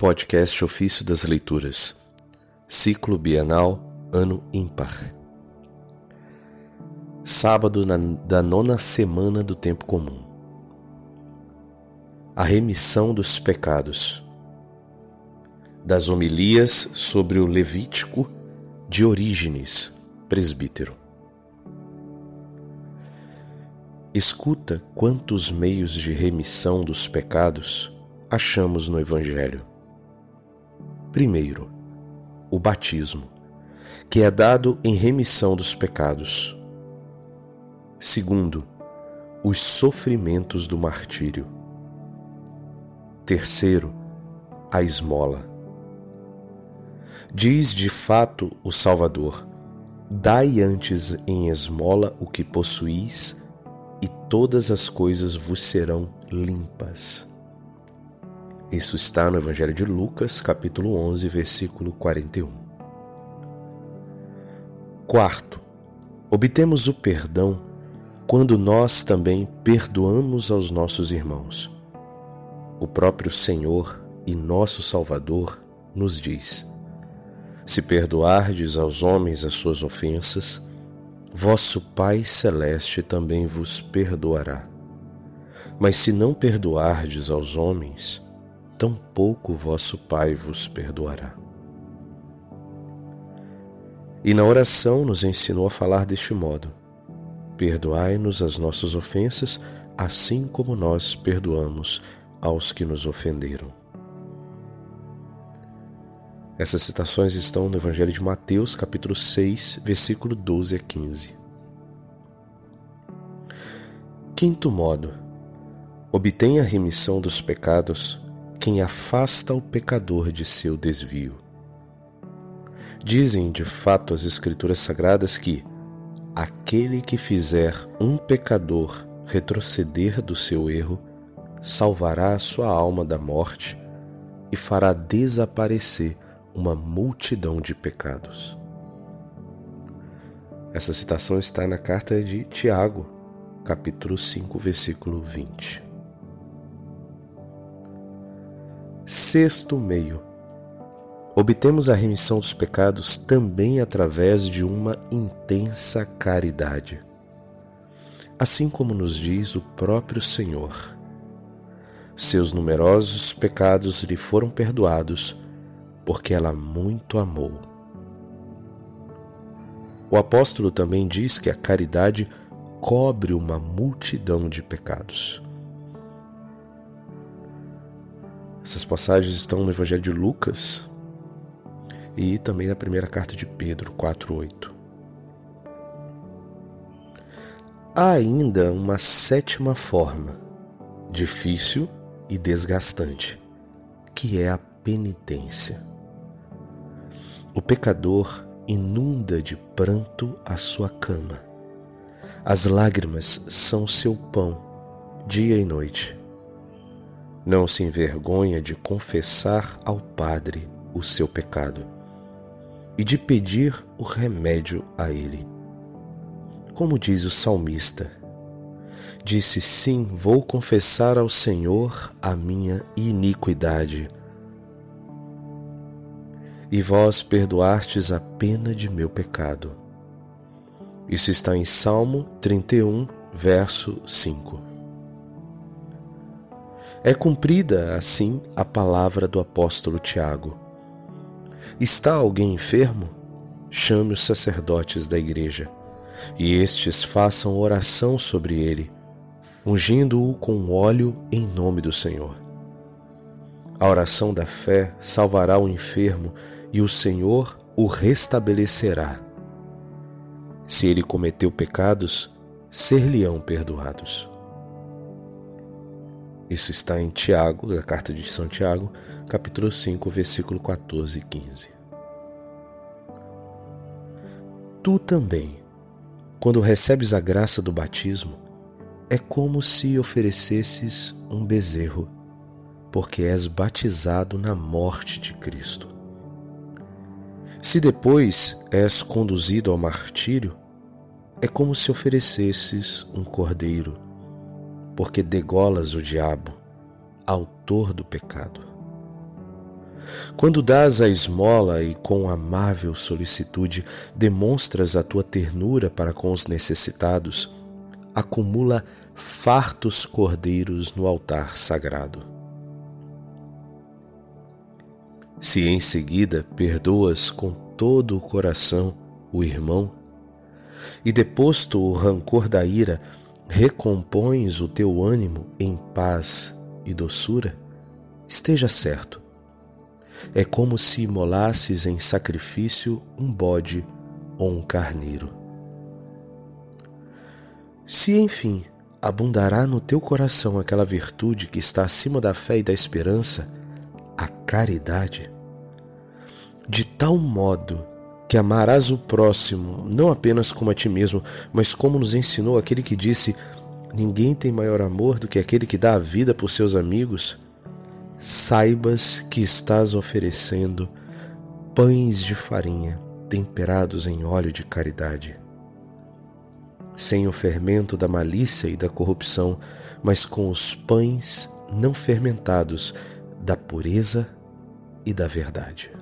Podcast Ofício das Leituras, Ciclo Bienal, Ano Ímpar. Sábado na, da nona semana do Tempo Comum. A remissão dos pecados. Das homilias sobre o Levítico de Orígenes, presbítero. Escuta quantos meios de remissão dos pecados achamos no Evangelho. Primeiro, o batismo, que é dado em remissão dos pecados. Segundo, os sofrimentos do martírio. Terceiro, a esmola. Diz de fato o Salvador: Dai antes em esmola o que possuís, e todas as coisas vos serão limpas. Isso está no Evangelho de Lucas, capítulo 11, versículo 41. Quarto, obtemos o perdão quando nós também perdoamos aos nossos irmãos. O próprio Senhor e nosso Salvador nos diz: Se perdoardes aos homens as suas ofensas, vosso Pai Celeste também vos perdoará. Mas se não perdoardes aos homens, tampouco vosso Pai vos perdoará. E na oração nos ensinou a falar deste modo: Perdoai-nos as nossas ofensas, assim como nós perdoamos aos que nos ofenderam. Essas citações estão no Evangelho de Mateus, capítulo 6, versículo 12 a 15. Quinto modo: obtém a remissão dos pecados quem afasta o pecador de seu desvio. Dizem de fato as Escrituras Sagradas que aquele que fizer um pecador retroceder do seu erro salvará a sua alma da morte e fará desaparecer uma multidão de pecados. Essa citação está na carta de Tiago, capítulo 5, versículo 20. Sexto meio. Obtemos a remissão dos pecados também através de uma intensa caridade. Assim como nos diz o próprio Senhor. Seus numerosos pecados lhe foram perdoados, porque ela muito amou. O apóstolo também diz que a caridade cobre uma multidão de pecados. Essas passagens estão no Evangelho de Lucas e também na primeira carta de Pedro 4:8. Há ainda uma sétima forma, difícil e desgastante, que é a penitência. O pecador inunda de pranto a sua cama. As lágrimas são seu pão, dia e noite. Não se envergonha de confessar ao Padre o seu pecado e de pedir o remédio a ele. Como diz o salmista, disse: Sim, vou confessar ao Senhor a minha iniquidade. E vós perdoastes a pena de meu pecado. Isso está em Salmo 31, verso 5. É cumprida assim a palavra do apóstolo Tiago. Está alguém enfermo? Chame os sacerdotes da igreja, e estes façam oração sobre ele, ungindo-o com óleo em nome do Senhor. A oração da fé salvará o enfermo e o Senhor o restabelecerá. Se ele cometeu pecados, ser-lhe-ão perdoados. Isso está em Tiago, da carta de São Tiago, capítulo 5, versículo 14 e 15. Tu também, quando recebes a graça do batismo, é como se oferecesses um bezerro, porque és batizado na morte de Cristo. Se depois és conduzido ao martírio, é como se oferecesses um cordeiro porque degolas o diabo, autor do pecado. Quando dás a esmola e com amável solicitude demonstras a tua ternura para com os necessitados, acumula fartos cordeiros no altar sagrado. Se em seguida perdoas com todo o coração o irmão, e deposto o rancor da ira, recompões o teu ânimo em paz e doçura, esteja certo. É como se imolasses em sacrifício um bode ou um carneiro. Se, enfim, abundará no teu coração aquela virtude que está acima da fé e da esperança, a caridade, de tal modo que amarás o próximo não apenas como a ti mesmo, mas como nos ensinou aquele que disse: Ninguém tem maior amor do que aquele que dá a vida por seus amigos. Saibas que estás oferecendo pães de farinha temperados em óleo de caridade. Sem o fermento da malícia e da corrupção, mas com os pães não fermentados da pureza e da verdade.